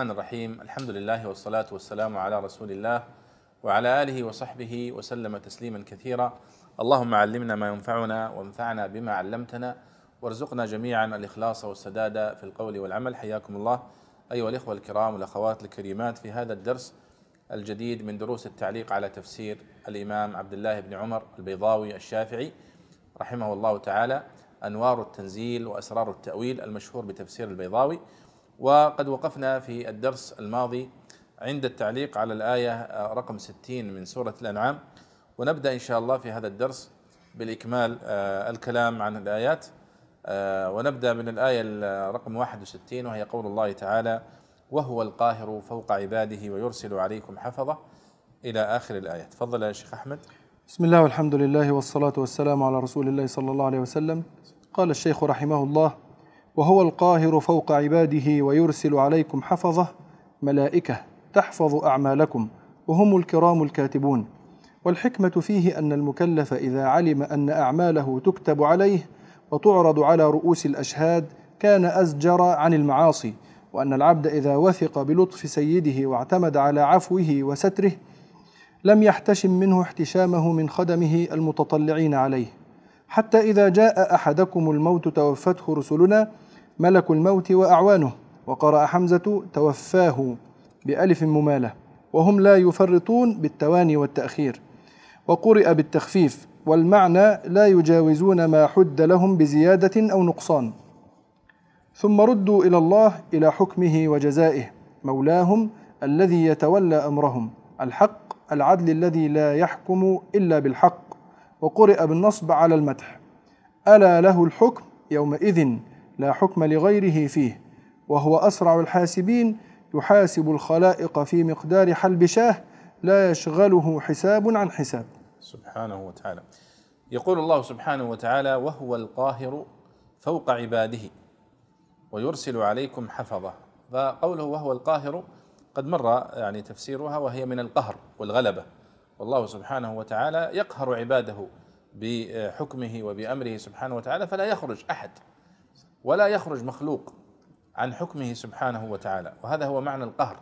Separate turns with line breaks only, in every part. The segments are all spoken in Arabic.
الرحمن الرحيم. الحمد لله والصلاة والسلام على رسول الله وعلى آله وصحبه وسلم تسليما كثيرا. اللهم علمنا ما ينفعنا وانفعنا بما علمتنا. وارزقنا جميعا الإخلاص والسداد في القول والعمل. حياكم الله. أيها الإخوة الكرام والأخوات الكريمات في هذا الدرس الجديد من دروس التعليق على تفسير الإمام عبد الله بن عمر البيضاوي الشافعي رحمه الله تعالى. أنوار التنزيل وأسرار التأويل المشهور بتفسير البيضاوي. وقد وقفنا في الدرس الماضي عند التعليق على الآية رقم 60 من سورة الأنعام. ونبدأ إن شاء الله في هذا الدرس بالإكمال آه، الكلام عن الآيات. آه، ونبدأ من الآية رقم 61 وهي قول الله تعالى وهو القاهر فوق عباده ويرسل عليكم حفظة. إلى آخر الآية تفضل يا شيخ أحمد.
بسم الله والحمد لله والصلاة والسلام على رسول الله صلى الله عليه وسلم. قال الشيخ رحمه الله وهو القاهر فوق عباده ويرسل عليكم حفظه ملائكة تحفظ أعمالكم وهم الكرام الكاتبون. والحكمة فيه أن المكلف إذا علم أن أعماله تكتب عليه وتعرض على رؤوس الأشهاد كان أزجر عن المعاصي وأن العبد إذا وثق بلطف سيده واعتمد على عفوه وستره لم يحتشم منه احتشامه من خدمه المتطلعين عليه. حتى إذا جاء أحدكم الموت توفته رسلنا ملك الموت وأعوانه. وقرأ حمزة توفاه بألف ممالة. وهم لا يفرطون بالتواني والتأخير. وقرئ بالتخفيف والمعنى لا يجاوزون ما حد لهم بزيادة أو نقصان. ثم ردوا إلى الله إلى حكمه وجزائه مولاهم الذي يتولى أمرهم الحق العدل الذي لا يحكم إلا بالحق. وقرئ بالنصب على المدح. ألا له الحكم؟ يومئذ لا حكم لغيره فيه. وهو أسرع الحاسبين يحاسب الخلائق في مقدار حلب شاه لا يشغله حساب عن حساب.
سبحانه وتعالى. يقول الله سبحانه وتعالى وهو القاهر فوق عباده ويرسل عليكم حفظه. فقوله وهو القاهر قد مر يعني تفسيرها وهي من القهر والغلبة. والله سبحانه وتعالى يقهر عباده بحكمه وبأمره سبحانه وتعالى فلا يخرج أحد ولا يخرج مخلوق عن حكمه سبحانه وتعالى وهذا هو معنى القهر.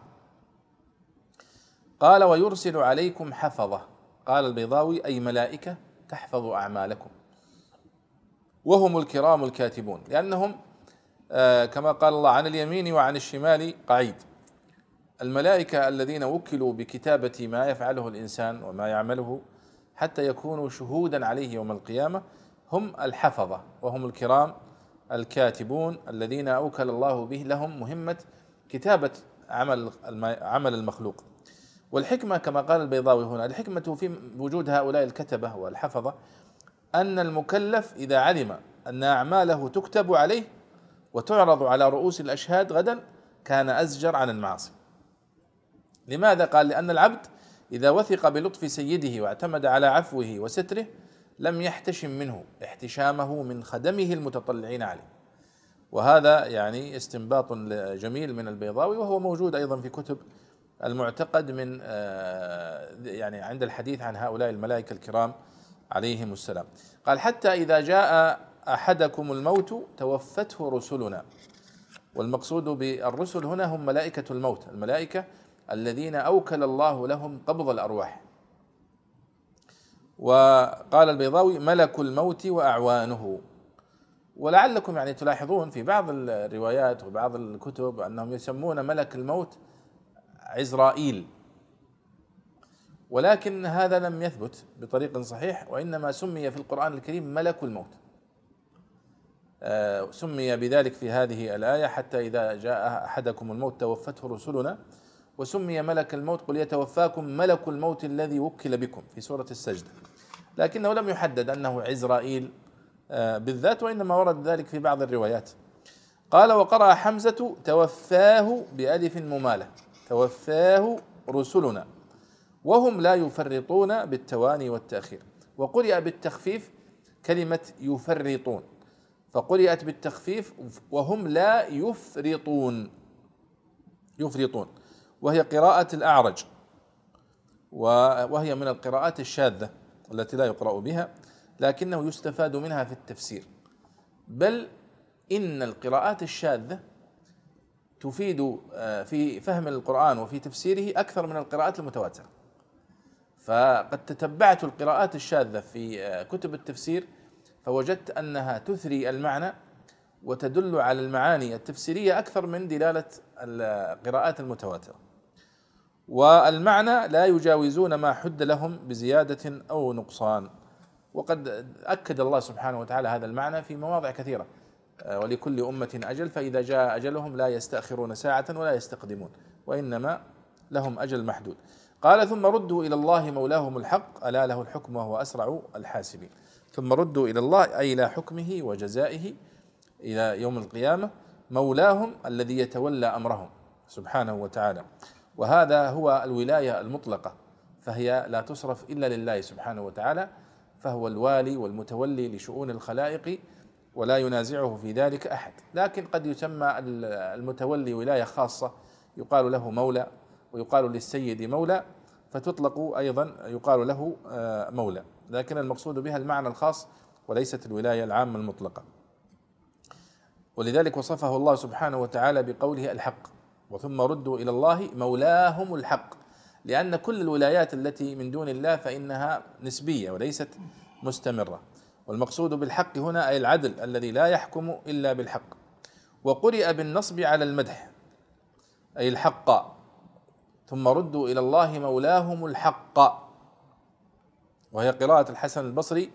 قال ويرسل عليكم حفظة. قال البيضاوي أي ملائكة تحفظ أعمالكم. وهم الكرام الكاتبون لأنهم آه، كما قال الله عن اليمين وعن الشمال قعيد. الملائكة الذين وكلوا بكتابة ما يفعله الإنسان وما يعمله حتى يكونوا شهودا عليه يوم القيامة هم الحفظة وهم الكرام الكاتبون الذين أوكل الله به لهم مهمة كتابة عمل عمل المخلوق. والحكمة كما قال البيضاوي هنا الحكمة في وجود هؤلاء الكتبة والحفظة أن المكلف إذا علم أن أعماله تكتب عليه وتعرض على رؤوس الأشهاد غدا كان أزجر عن المعاصي. لماذا قال؟ لأن العبد إذا وثق بلطف سيده واعتمد على عفوه وستره لم يحتشم منه احتشامه من خدمه المتطلعين عليه. وهذا يعني استنباط جميل من البيضاوي وهو موجود أيضا في كتب المعتقد من آه، يعني عند الحديث عن هؤلاء الملائكة الكرام عليهم السلام. قال حتى إذا جاء أحدكم الموت توفته رسلنا. والمقصود بالرسل هنا هم ملائكة الموت. الملائكة الذين أوكل الله لهم قبض الأرواح. وقال البيضاوي ملك الموت وأعوانه. ولعلكم يعني تلاحظون في بعض الروايات وبعض الكتب أنهم يسمون ملك الموت عزرائيل. ولكن هذا لم يثبت بطريق صحيح وإنما سمي في القرآن الكريم ملك الموت. آه، سمي بذلك في هذه الآية حتى إذا جاء أحدكم الموت توفته رسلنا. وسمي ملك الموت قل يتوفاكم ملك الموت الذي وكل بكم في سورة السجدة. لكنه لم يحدد أنه عزرائيل آه، بالذات وإنما ورد ذلك في بعض الروايات. قال وقرأ حمزة توفاه بألف ممالة توفاه رسلنا وهم لا يفرطون بالتواني والتأخير وقرئ بالتخفيف كلمة يفرطون فقرئت بالتخفيف وهم لا يفرطون يفرطون. وهي قراءة الأعرج. وهي من القراءات الشاذة التي لا يقرأ بها لكنه يستفاد منها في التفسير. بل إن القراءات الشاذة تفيد آه، في فهم القرآن وفي تفسيره أكثر من القراءات المتواترة. فقد تتبعت القراءات الشاذة في آه، كتب التفسير فوجدت أنها تثري المعنى وتدل على المعاني التفسيرية أكثر من دلالة القراءات المتواترة. والمعنى لا يجاوزون ما حد لهم بزيادة أو نقصان. وقد أكد الله سبحانه وتعالى هذا المعنى في مواضع كثيرة. آه، ولكل أمة أجل فإذا جاء أجلهم لا يستأخرون ساعة ولا يستقدمون وإنما لهم أجل محدود. قال ثم ردوا إلى الله مولاهم الحق ألا له الحكم وهو أسرع الحاسبين. ثم ردوا إلى الله أي إلى حكمه وجزائه إلى يوم القيامة مولاهم الذي يتولى أمرهم سبحانه وتعالى. وهذا هو الولاية المطلقة فهي لا تصرف إلا لله سبحانه وتعالى فهو الوالي والمتولي لشؤون الخلائق ولا ينازعه في ذلك أحد. لكن قد يسمى المتولي ولاية خاصة يقال له مولى ويقال للسيد مولى فتطلق أيضا يقال له آه، مولى. لكن المقصود بها المعنى الخاص وليست الولاية العامة المطلقة. ولذلك وصفه الله سبحانه وتعالى بقوله الحق. وثم ردوا إلى الله مولاهم الحق. لأن كل الولايات التي من دون الله فإنها نسبية وليست مستمرة. والمقصود بالحق هنا أي العدل الذي لا يحكم إلا بالحق. وقرئ بالنصب على المدح أي الحق. ثم ردوا إلى الله مولاهم الحق. وهي قراءة الحسن البصري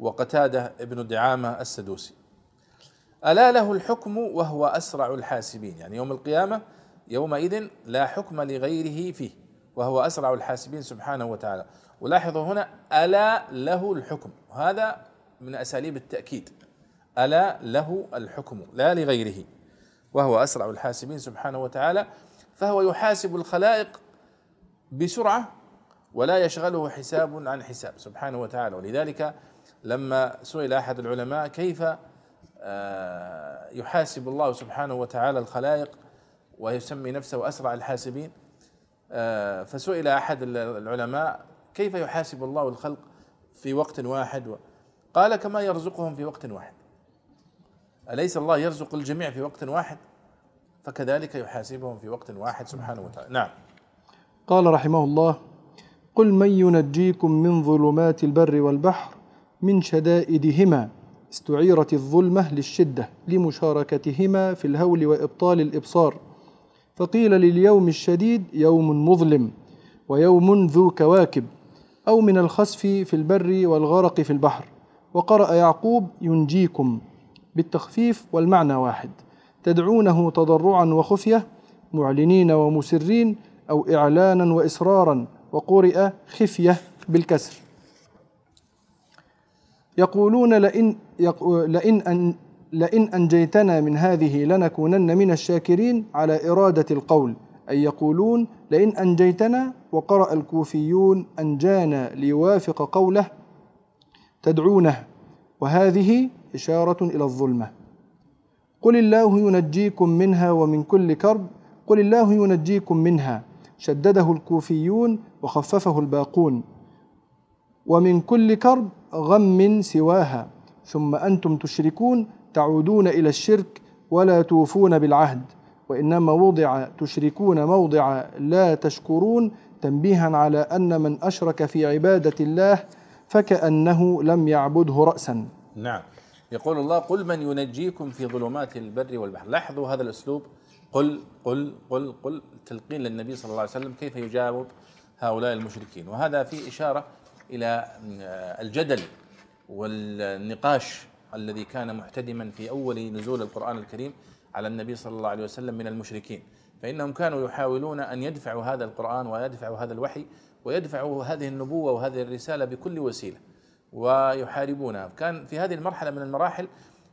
وقتادة ابن دعامة السدوسي. ألا له الحكم وهو أسرع الحاسبين. يعني يوم القيامة يومئذ لا حكم لغيره فيه وهو أسرع الحاسبين سبحانه وتعالى. ولاحظوا هنا ألا له الحكم. هذا من أساليب التأكيد. ألا له الحكم لا لغيره وهو أسرع الحاسبين سبحانه وتعالى. فهو يحاسب الخلائق بسرعة ولا يشغله حساب عن حساب سبحانه وتعالى. ولذلك لما سئل أحد العلماء كيف آه، يحاسب الله سبحانه وتعالى الخلائق ويسمي نفسه أسرع الحاسبين. آه، فسئل أحد العلماء كيف يحاسب الله الخلق في وقت واحد؟ قال كما يرزقهم في وقت واحد. أليس الله يرزق الجميع في وقت واحد؟ فكذلك يحاسبهم في وقت واحد سبحانه وتعالى. نعم.
قال رحمه الله قل من ينجيكم من ظلمات البر والبحر من شدائدهما استعيرت الظلمة للشدة لمشاركتهما في الهول وإبطال الإبصار. فقيل لليوم الشديد يوم مظلم ويوم ذو كواكب أو من الخسف في البر والغرق في البحر. وقرأ يعقوب ينجيكم بالتخفيف والمعنى واحد. تدعونه تضرعا وخفية معلنين ومسرين أو إعلانا وإسرارا وقرئ خفية بالكسر. يقولون لئن, لئن, أن لئن أنجيتنا من هذه لنكونن من الشاكرين على إرادة القول. أي يقولون لئن أنجيتنا وقرأ الكوفيون أنجانا ليوافق قوله تدعونه. وهذه إشارة إلى الظلمة. قل الله ينجيكم منها ومن كل كرب. قل الله ينجيكم منها. شدده الكوفيون وخففه الباقون. ومن كل كرب غم سواها. ثم أنتم تشركون تعودون إلى الشرك ولا توفون بالعهد وإنما وضع تشركون موضع لا تشكرون تنبيها على أن من أشرك في عبادة الله فكأنه لم يعبده رأسا.
نعم. يقول الله قل من ينجيكم في ظلمات البر والبحر. لاحظوا هذا الأسلوب. قل قل قل قل تلقين للنبي صلى الله عليه وسلم كيف يجاوب هؤلاء المشركين. وهذا في إشارة إلى الجدل والنقاش الذي كان محتدما في أول نزول القرآن الكريم على النبي صلى الله عليه وسلم من المشركين. فإنهم كانوا يحاولون أن يدفعوا هذا القرآن ويدفعوا هذا الوحي ويدفعوا هذه النبوة وهذه الرسالة بكل وسيلة ويحاربونها. كان في هذه المرحلة من المراحل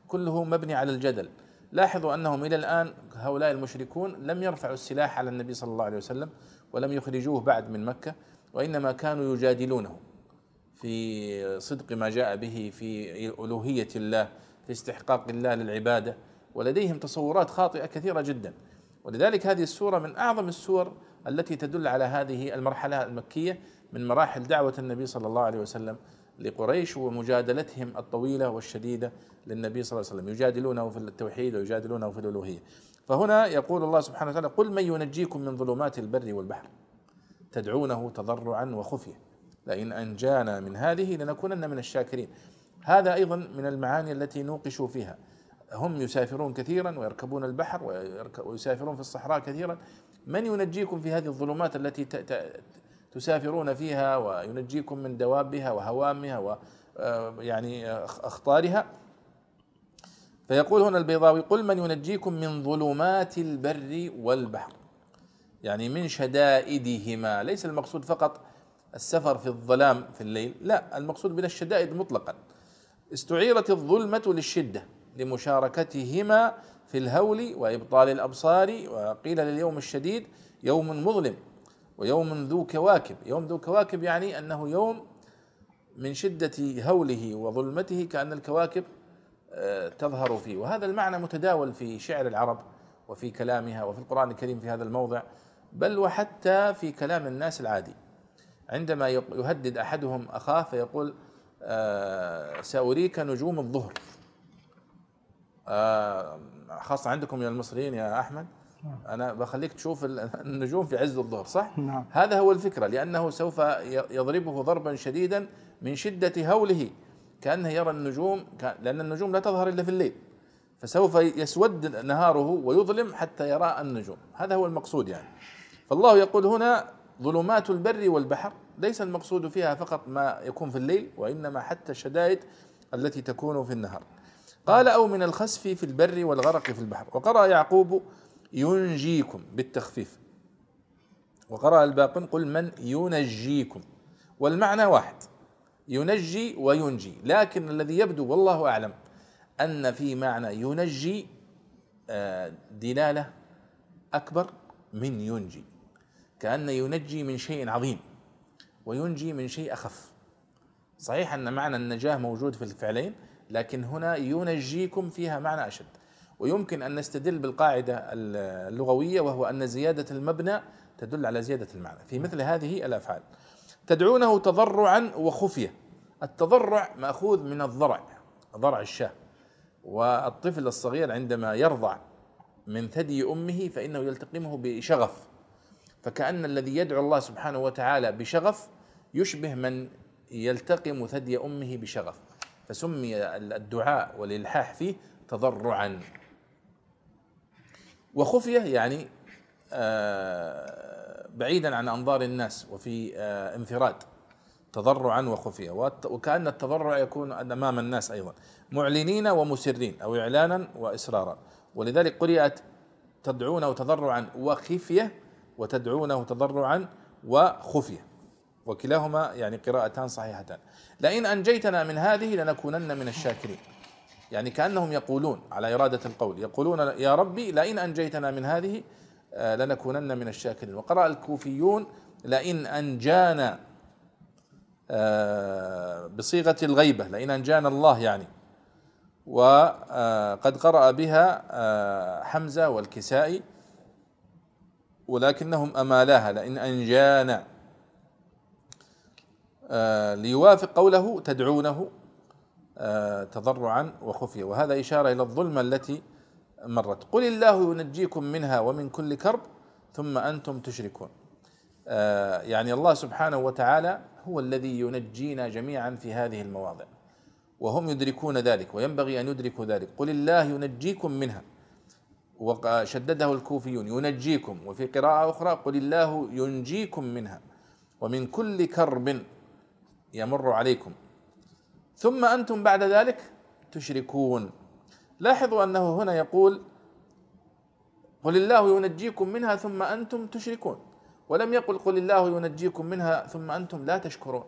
كله مبني على الجدل. لاحظوا أنهم إلى الآن هؤلاء المشركون لم يرفعوا السلاح على النبي صلى الله عليه وسلم ولم يخرجوه بعد من مكة وإنما كانوا يجادلونه في صدق ما جاء به في ألوهية الله في استحقاق الله للعبادة ولديهم تصورات خاطئة كثيرة جدا. ولذلك هذه السورة من أعظم السور التي تدل على هذه المرحلة المكية من مراحل دعوة النبي صلى الله عليه وسلم لقريش ومجادلتهم الطويلة والشديدة للنبي صلى الله عليه وسلم. يجادلونه في التوحيد ويجادلونه في الألوهية. فهنا يقول الله سبحانه وتعالى قل من ينجيكم من ظلمات البر والبحر تدعونه تضرعا وخفية. لئن أنجانا من هذه لنكونن من الشاكرين. هذا أيضا من المعاني التي نوقشوا فيها. هم يسافرون كثيرا ويركبون البحر ويسافرون في الصحراء كثيرا. من ينجيكم في هذه الظلمات التي تسافرون فيها وينجيكم من دوابها وهوامها و آه، أخطارها؟ فيقول هنا البيضاوي قل من ينجيكم من ظلمات البر والبحر. يعني من شدائدهما. ليس المقصود فقط السفر في الظلام في الليل لا المقصود بنا الشدائد مطلقا. استعيرت الظلمة للشدة لمشاركتهما في الهول وإبطال الأبصار وقيل لليوم الشديد يوم مظلم ويوم ذو كواكب. يوم ذو كواكب يعني أنه يوم من شدة هوله وظلمته كأن الكواكب آه، تظهر فيه. وهذا المعنى متداول في شعر العرب وفي كلامها وفي القرآن الكريم في هذا الموضع بل وحتى في كلام الناس العادي. عندما يهدد أحدهم أخاه فيقول آه، سأريك نجوم الظهر آه، خاصة عندكم يا المصريين يا أحمد نعم. أنا بخليك تشوف النجوم في عز الظهر صح؟ نعم. هذا هو الفكرة لأنه سوف يضربه ضربا شديدا من شدة هوله كأنه يرى النجوم لأن النجوم لا تظهر إلا في الليل فسوف يسود نهاره ويظلم حتى يرى النجوم هذا هو المقصود يعني فالله يقول هنا ظلمات البر والبحر ليس المقصود فيها فقط ما يكون في الليل وإنما حتى الشدائد التي تكون في النهار. قال أو من الخسف في البر والغرق في البحر. وقرأ يعقوب ينجيكم بالتخفيف. وقرأ الباقون قل من ينجيكم؟ والمعنى واحد ينجي وينجي. لكن الذي يبدو والله أعلم أن في معنى ينجي آه، دلالة أكبر من ينجي. كأن ينجي من شيء عظيم وينجي من شيء أخف. صحيح أن معنى النجاة موجود في الفعلين لكن هنا ينجيكم فيها معنى أشد. ويمكن أن نستدل بالقاعدة اللغوية وهو أن زيادة المبنى تدل على زيادة المعنى. في مثل هذه الأفعال. تدعونه تضرعا وخفية. التضرع مأخوذ من الضرع ضرع الشاة. والطفل الصغير عندما يرضع من ثدي أمه فإنه يلتقمه بشغف. فكأن الذي يدعو الله سبحانه وتعالى بشغف يشبه من يلتقم ثدي أمه بشغف. فسمي الدعاء والإلحاح فيه تضرعا. وخفية يعني آه، بعيدا عن أنظار الناس وفي آه، انفراد. تضرعا وخفية وكأن التضرع يكون أمام الناس أيضا. معلنين ومسرين أو إعلانا وإسرارا ولذلك قرئت تدعونه تضرعا وخفية وتدعونه تضرعا وخفية وكلاهما يعني قراءتان صحيحتان. لئن أنجيتنا من هذه لنكونن من الشاكرين. يعني كأنهم يقولون على إرادة القول يقولون يا ربي لئن أنجيتنا من هذه آه، لنكونن من الشاكرين. وقرأ الكوفيون لئن أنجانا آه، بصيغة الغيبة لئن أنجانا الله يعني. وقد قرأ بها آه، حمزة والكسائي ولكنهم أمالاها لئن أنجانا. ليوافق قوله تدعونه تضرعا وخفية. وهذا إشارة إلى الظلمة التي مرت. قل الله ينجيكم منها ومن كل كرب ثم أنتم تشركون. آه، يعني الله سبحانه وتعالى هو الذي ينجينا جميعا في هذه المواضع وهم يدركون ذلك وينبغي أن يدركوا ذلك. قل الله ينجيكم منها. وشدده الكوفيون ينجيكم. وفي قراءة أخرى قل الله ينجيكم منها ومن كل كرب يمر عليكم. ثم أنتم بعد ذلك تشركون. لاحظوا أنه هنا يقول قل الله ينجيكم منها ثم أنتم تشركون. ولم يقل قل الله ينجيكم منها ثم أنتم لا تشكرون.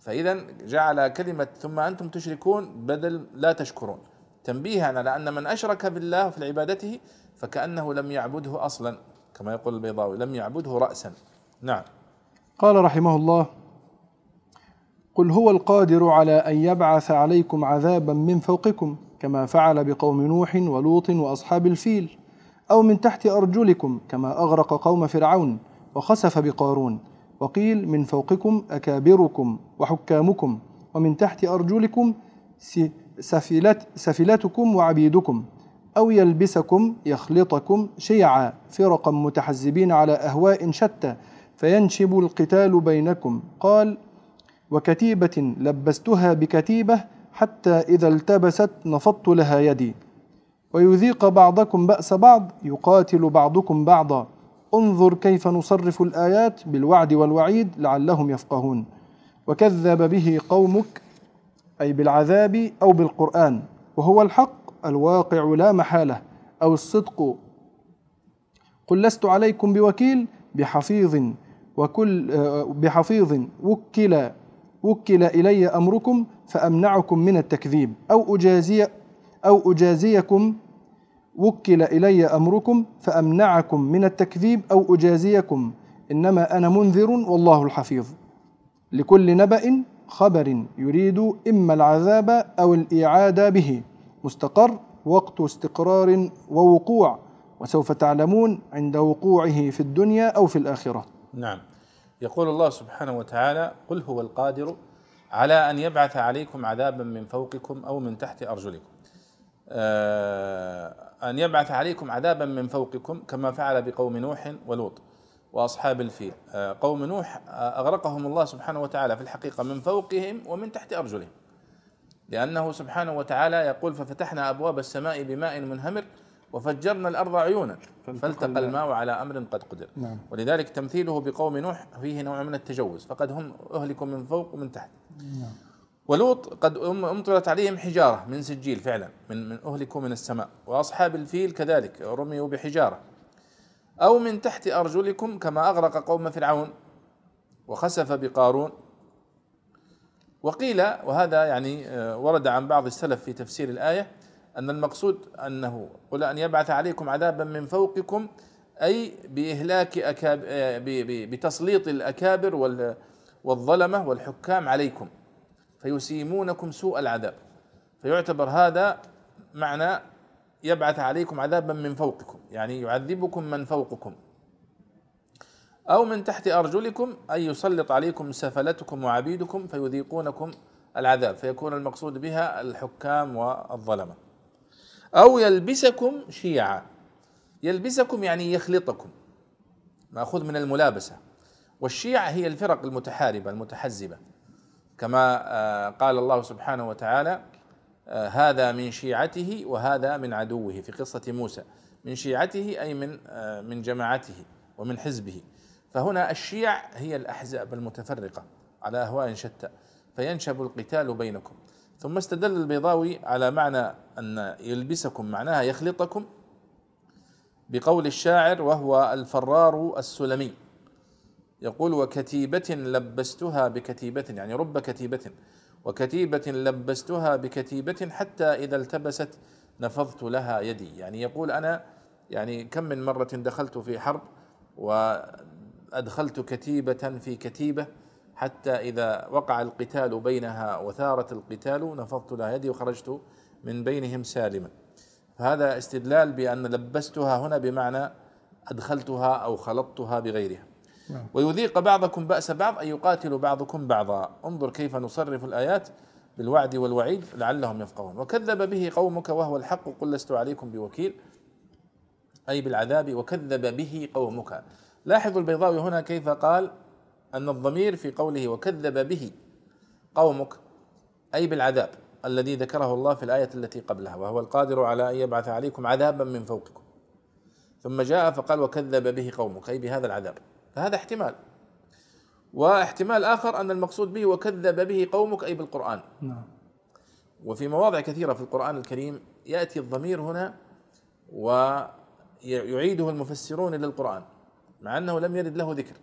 فإذا جعل كلمة ثم أنتم تشركون بدل لا تشكرون. تنبيها على أن من أشرك بالله في عبادته فكأنه لم يعبده أصلا كما يقول البيضاوي لم يعبده رأسا. نعم.
قال رحمه الله قل هو القادر على أن يبعث عليكم عذابا من فوقكم كما فعل بقوم نوح ولوط وأصحاب الفيل أو من تحت أرجلكم كما أغرق قوم فرعون وخسف بقارون وقيل من فوقكم أكابركم وحكامكم ومن تحت أرجلكم سفلت سفلتكم وعبيدكم أو يلبسكم يخلطكم شيعا فرقا متحزبين على أهواء شتى فينشب القتال بينكم. قال وكتيبة لبستها بكتيبة حتى إذا التبست نفضت لها يدي. ويذيق بعضكم بأس بعض يقاتل بعضكم بعضا. انظر كيف نصرف الآيات بالوعد والوعيد لعلهم يفقهون. وكذب به قومك أي بالعذاب أو بالقرآن وهو الحق الواقع لا محالة أو الصدق. قل لست عليكم بوكيل بحفيظ وكل بحفيظ وكل وكل إلي أمركم فأمنعكم من التكذيب. أو أجازي أو أجازيكم وكل إلي أمركم فأمنعكم من التكذيب أو أجازيكم. إنما أنا منذر والله الحفيظ. لكل نبأ خبر يريد إما العذاب أو الإعادة به. مستقر وقت استقرار ووقوع وسوف تعلمون عند وقوعه في الدنيا أو في الآخرة.
نعم. يقول الله سبحانه وتعالى قل هو القادر على أن يبعث عليكم عذابا من فوقكم أو من تحت أرجلكم. آه، أن يبعث عليكم عذابا من فوقكم كما فعل بقوم نوح ولوط. وأصحاب الفيل. آه، قوم نوح آه، أغرقهم الله سبحانه وتعالى في الحقيقة من فوقهم ومن تحت أرجلهم. لأنه سبحانه وتعالى يقول ففتحنا أبواب السماء بماء منهمر وفجرنا الأرض عيونا فالتقى الماء على أمر قد قدر.
نعم.
ولذلك تمثيله بقوم نوح فيه نوع من التجوز فقد هم أهلكوا من فوق ومن تحت.
نعم.
ولوط قد امطرت عليهم حجارة من سجيل فعلا من من أهلكوا من السماء. وأصحاب الفيل كذلك رميوا بحجارة. أو من تحت أرجلكم كما أغرق قوم فرعون وخسف بقارون. وقيل وهذا يعني آه، ورد عن بعض السلف في تفسير الآية أن المقصود أنه قل أن يبعث عليكم عذابا من فوقكم أي بإهلاك أكاب آه، بتسليط الأكابر والظلمة والحكام عليكم فيسيمونكم سوء العذاب. فيعتبر هذا معنى يبعث عليكم عذابا من فوقكم يعني يعذبكم من فوقكم. أو من تحت أرجلكم أي يسلط عليكم سفلتكم وعبيدكم فيذيقونكم العذاب فيكون المقصود بها الحكام والظلمة. أو يلبسكم شيعا يلبسكم يعني يخلطكم مأخوذ من الملابسة. والشيع هي الفرق المتحاربة المتحزبة. كما آه، قال الله سبحانه وتعالى هذا من شيعته وهذا من عدوه في قصة موسى. من شيعته أي من آه، من جماعته ومن حزبه. فهنا الشيع هي الأحزاب المتفرقة على أهواء شتى فينشب القتال بينكم. ثم استدل البيضاوي على معنى أن يلبسكم معناها يخلطكم بقول الشاعر وهو الفرار السلمي. يقول وكتيبة لبستها بكتيبة يعني رب كتيبة وكتيبة لبستها بكتيبة حتى إذا التبست نفضت لها يدي يعني يقول أنا يعني كم من مرة دخلت في حرب وأدخلت كتيبة في كتيبة حتى إذا وقع القتال بينها وثارت القتال نفضت لها يدي وخرجت من بينهم سالما فهذا استدلال بأن لبستها هنا بمعنى أدخلتها أو خلطتها بغيرها. ويذيق بعضكم بأس بعض أي يقاتل بعضكم بعضا. انظر كيف نصرف الآيات بالوعد والوعيد لعلهم يفقهون. وكذب به قومك وهو الحق. قل لست عليكم بوكيل. أي بالعذاب. وكذب به قومك. لاحظوا البيضاوي هنا كيف قال أن الضمير في قوله وكذب به قومك أي بالعذاب الذي ذكره الله في الآية التي قبلها. وهو القادر على أن يبعث عليكم عذابا من فوقكم. ثم جاء فقال وكذب به قومك. أي بهذا العذاب. فهذا احتمال. واحتمال آخر أن المقصود به وكذب به قومك أي بالقرآن.
نعم.
وفي مواضع كثيرة في القرآن الكريم يأتي الضمير هنا ويعيده المفسرون للقرآن مع أنه لم يرد له ذكر.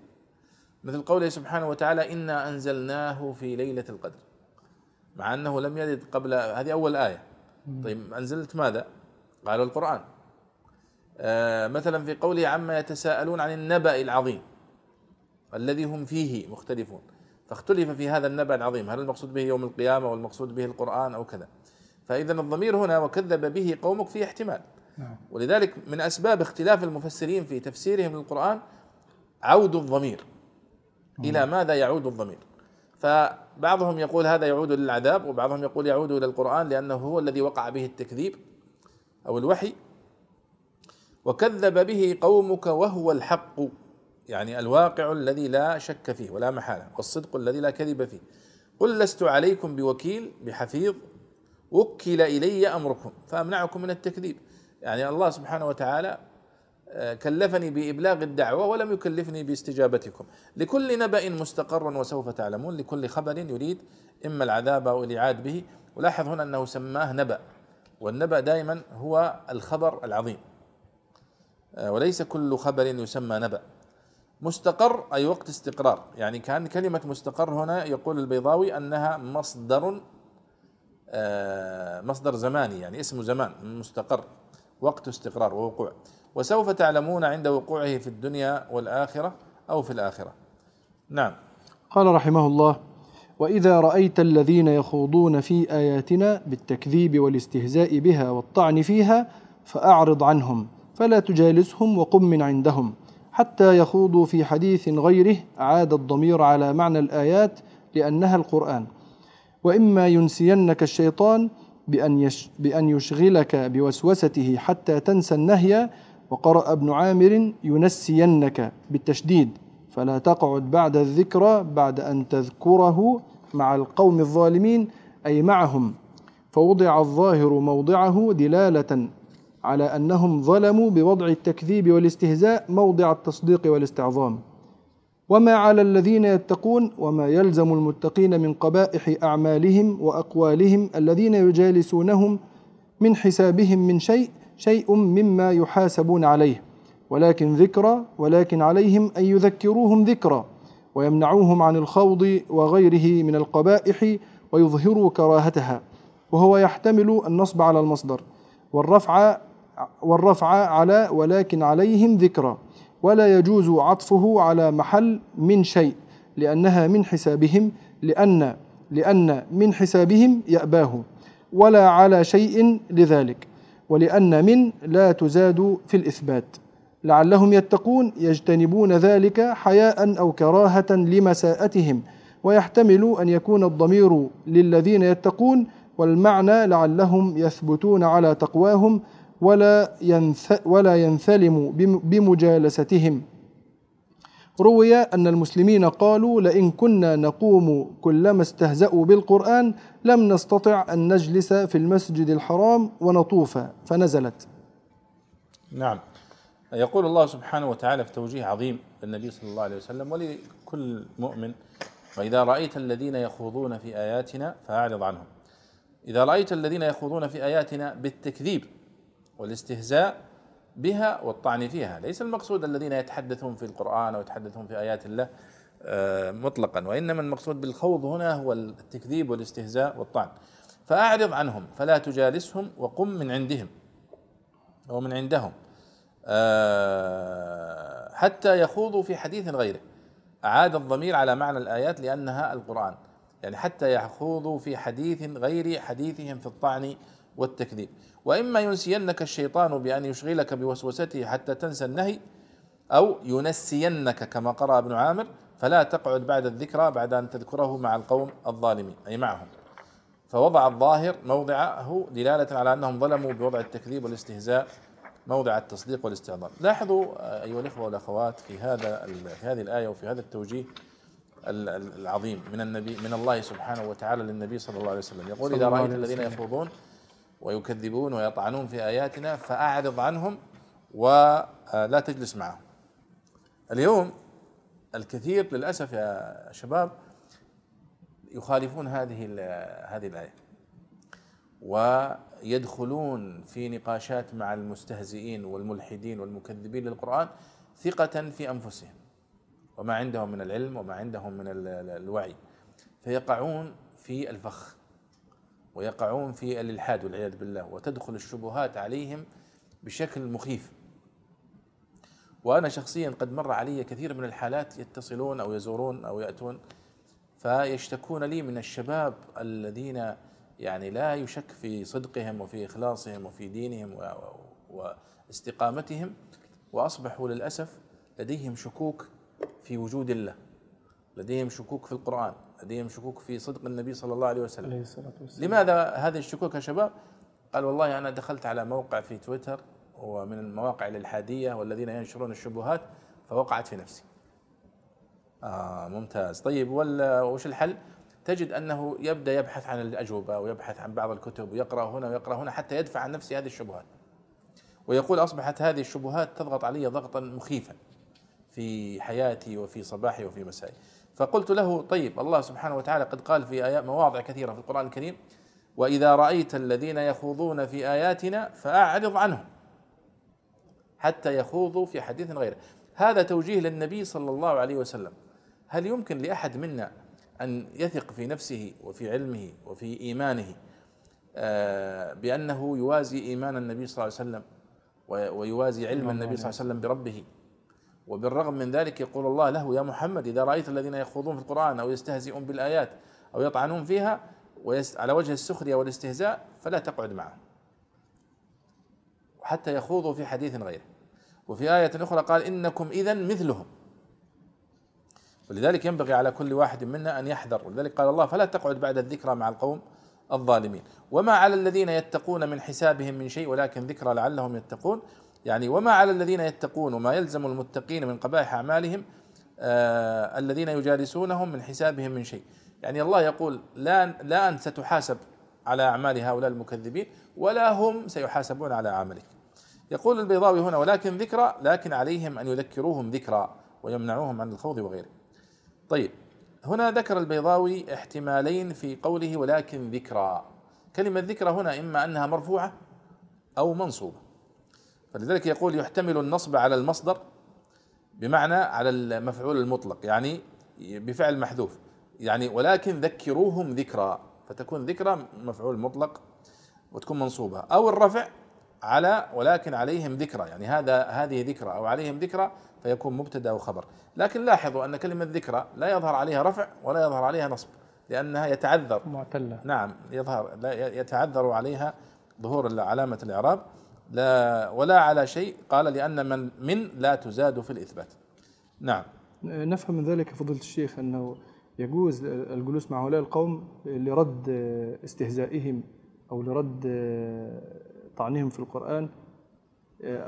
مثل قوله سبحانه وتعالى إنا أنزلناه في ليلة القدر مع أنه لم يرد قبل هذه أول آية. طيب أنزلت ماذا؟ قالوا القرآن. آه مثلا في قوله عما يتساءلون عن النبأ العظيم الذي هم فيه مختلفون. فاختلف في هذا النبأ العظيم. هل المقصود به يوم القيامة والمقصود به القرآن أو كذا؟ فإذا الضمير هنا وكذب به قومك فيه احتمال.
نعم.
ولذلك من أسباب اختلاف المفسرين في تفسيرهم للقرآن عود الضمير. إلى ماذا يعود الضمير؟ فبعضهم يقول هذا يعود للعذاب وبعضهم يقول يعود إلى القرآن لأنه هو الذي وقع به التكذيب أو الوحي. وكذب به قومك وهو الحق. يعني الواقع الذي لا شك فيه ولا محالة والصدق الذي لا كذب فيه. قل لست عليكم بوكيل بحفيظ وكل إلي أمركم فأمنعكم من التكذيب. يعني الله سبحانه وتعالى آه، كلفني بإبلاغ الدعوة ولم يكلفني باستجابتكم. لكل نبأ مستقر وسوف تعلمون لكل خبر يريد إما العذاب أو الإعاد به. ولاحظ هنا أنه سماه نبأ والنبأ دائما هو الخبر العظيم. آه، وليس كل خبر يسمى نبأ. مستقر أي وقت استقرار. يعني كان كلمة مستقر هنا يقول البيضاوي أنها مصدر آه، مصدر زماني يعني اسم زمان مستقر وقت استقرار ووقوع. وسوف تعلمون عند وقوعه في الدنيا والآخرة أو في الآخرة. نعم.
قال رحمه الله وإذا رأيت الذين يخوضون في آياتنا بالتكذيب والاستهزاء بها والطعن فيها فأعرض عنهم فلا تجالسهم وقم من عندهم. حتى يخوضوا في حديث غيره عاد الضمير على معنى الآيات لأنها القرآن. وإما ينسينك الشيطان بأن يش بأن يشغلك بوسوسته حتى تنسى النهي وقرأ ابن عامر ينسينك بالتشديد. فلا تقعد بعد الذكرى بعد أن تذكره مع القوم الظالمين أي معهم. فوضع الظاهر موضعه دلالة على أنهم ظلموا بوضع التكذيب والاستهزاء موضع التصديق والاستعظام. وما على الذين يتقون وما يلزم المتقين من قبائح أعمالهم وأقوالهم الذين يجالسونهم من حسابهم من شيء شيء مما يحاسبون عليه. ولكن ذكرى ولكن عليهم أن يذكروهم ذكرى ويمنعوهم عن الخوض وغيره من القبائح ويظهروا كراهتها. وهو يحتمل النصب على المصدر. والرفع والرفع على ولكن عليهم ذكرى ولا يجوز عطفه على محل من شيء لأنها من حسابهم لأن لأن من حسابهم يأباه ولا على شيء لذلك ولأن من لا تزاد في الإثبات. لعلهم يتقون يجتنبون ذلك حياء أو كراهة لمساءتهم ويحتمل أن يكون الضمير للذين يتقون والمعنى لعلهم يثبتون على تقواهم ولا ولا ينثلم بمجالستهم. روي أن المسلمين قالوا لئن كنا نقوم كلما استهزأوا بالقرآن لم نستطع أن نجلس في المسجد الحرام ونطوف فنزلت.
نعم. يقول الله سبحانه وتعالى في توجيه عظيم للنبي صلى الله عليه وسلم ولكل مؤمن وإذا رأيت الذين يخوضون في آياتنا فأعرض عنهم. إذا رأيت الذين يخوضون في آياتنا بالتكذيب والاستهزاء بها والطعن فيها. ليس المقصود الذين يتحدثون في القرآن أو يتحدثون في آيات الله آه، مطلقا وإنما المقصود بالخوض هنا هو التكذيب والاستهزاء والطعن. فأعرض عنهم فلا تجالسهم وقم من عندهم أو من عندهم آه، حتى يخوضوا في حديث غيره. أعاد الضمير على معنى الآيات لأنها القرآن. يعني حتى يخوضوا في حديث غير حديثهم في الطعن والتكذيب. وإما ينسينك الشيطان بأن يشغلك بوسوسته حتى تنسى النهي أو ينسينك كما قرأ ابن عامر فلا تقعد بعد الذكرى بعد أن تذكره مع القوم الظالمين أي معهم. فوضع الظاهر موضعه دلالة على أنهم ظلموا بوضع التكذيب والاستهزاء موضع التصديق والاستعظام. لاحظوا أيها الإخوة والأخوات في هذا في هذه الآية وفي هذا التوجيه العظيم من النبي من الله سبحانه وتعالى للنبي صلى الله عليه وسلم. يقول إذا رأيت الذين يخوضون ويكذبون ويطعنون في آياتنا فأعرض عنهم ولا تجلس معهم. اليوم الكثير للأسف يا شباب يخالفون هذه هذه الآية ويدخلون في نقاشات مع المستهزئين والملحدين والمكذبين للقرآن ثقة في أنفسهم وما عندهم من العلم وما عندهم من الوعي فيقعون في الفخ. ويقعون في الإلحاد والعياذ بالله وتدخل الشبهات عليهم بشكل مخيف. وأنا شخصيا قد مر علي كثير من الحالات يتصلون أو يزورون أو يأتون فيشتكون لي من الشباب الذين يعني لا يشك في صدقهم وفي إخلاصهم وفي دينهم واستقامتهم وأصبحوا للأسف لديهم شكوك في وجود الله لديهم شكوك في القرآن. لديهم شكوك في صدق النبي صلى الله عليه وسلم. لماذا هذه الشكوك يا شباب؟ قال والله أنا دخلت على موقع في تويتر هو من المواقع الإلحادية والذين ينشرون الشبهات فوقعت في نفسي. آه ممتاز. طيب وش الحل؟ تجد أنه يبدأ يبحث عن الأجوبة ويبحث عن بعض الكتب ويقرأ هنا ويقرأ هنا حتى يدفع عن نفسه هذه الشبهات. ويقول أصبحت هذه الشبهات تضغط علي ضغطا مخيفا في حياتي وفي صباحي وفي مسائي. فقلت له طيب الله سبحانه وتعالى قد قال في آيات مواضع كثيرة في القرآن الكريم وإذا رأيت الذين يخوضون في آياتنا فأعرض عنهم حتى يخوضوا في حديث غيره. هذا توجيه للنبي صلى الله عليه وسلم. هل يمكن لأحد منا أن يثق في نفسه وفي علمه وفي إيمانه آه، بأنه يوازي إيمان النبي صلى الله عليه وسلم ويوازي علم النبي صلى الله عليه وسلم بربه؟ وبالرغم من ذلك يقول الله له يا محمد إذا رأيت الذين يخوضون في القرآن أو يستهزئون بالآيات أو يطعنون فيها على وجه السخرية والاستهزاء فلا تقعد معهم حتى يخوضوا في حديث غيره. وفي آية أخرى قال إنكم إذا مثلهم. ولذلك ينبغي على كل واحد منا أن يحذر. ولذلك قال الله فلا تقعد بعد الذكرى مع القوم الظالمين. وما على الذين يتقون من حسابهم من شيء ولكن ذكرى لعلهم يتقون. يعني وما على الذين يتقون وما يلزم المتقين من قبائح أعمالهم آه الذين يجالسونهم من حسابهم من شيء. يعني الله يقول لا لا أنت ستحاسب على أعمال هؤلاء المكذبين ولا هم سيحاسبون على عملك. يقول البيضاوي هنا ولكن ذكرى لكن عليهم أن يذكروهم ذكرى ويمنعوهم عن الخوض وغيره. طيب هنا ذكر البيضاوي احتمالين في قوله ولكن ذكرى كلمة ذكرى هنا إما أنها مرفوعة أو منصوبة. فلذلك يقول يحتمل النصب على المصدر بمعنى على المفعول المطلق يعني بفعل محذوف. يعني ولكن ذكروهم ذكرى فتكون ذكرى مفعول مطلق وتكون منصوبة. أو الرفع على ولكن عليهم ذكرى يعني هذا هذه ذكرى أو عليهم ذكرى فيكون مبتدأ أو خبر. لكن لاحظوا أن كلمة ذكرى لا يظهر عليها رفع ولا يظهر عليها نصب لأنها يتعذر.
معتلة.
نعم يظهر لا يتعذر عليها ظهور علامة الإعراب. لا ولا على شيء قال لأن من من لا تزاد في الإثبات. نعم.
نفهم من ذلك فضيلة الشيخ أنه يجوز الجلوس مع هؤلاء القوم لرد استهزائهم أو لرد طعنهم في القرآن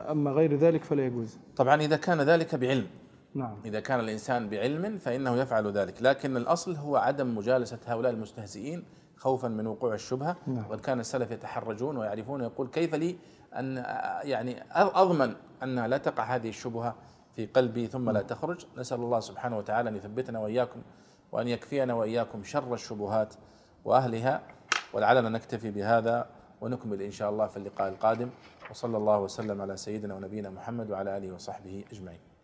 أما غير ذلك فلا يجوز.
طبعا إذا كان ذلك بعلم.
نعم.
إذا كان الإنسان بعلم فإنه يفعل ذلك لكن الأصل هو عدم مجالسة هؤلاء المستهزئين خوفا من وقوع الشبهة. نعم. وقد كان السلف يتحرجون ويعرفون يقول كيف لي أن يعني أضمن أن لا تقع هذه الشبهة في قلبي ثم لا تخرج. نسأل الله سبحانه وتعالى أن يثبتنا وإياكم وأن يكفينا وإياكم شر الشبهات وأهلها. ولعلنا نكتفي بهذا ونكمل إن شاء الله في اللقاء القادم. وصلى الله وسلم على سيدنا ونبينا محمد وعلى آله وصحبه أجمعين.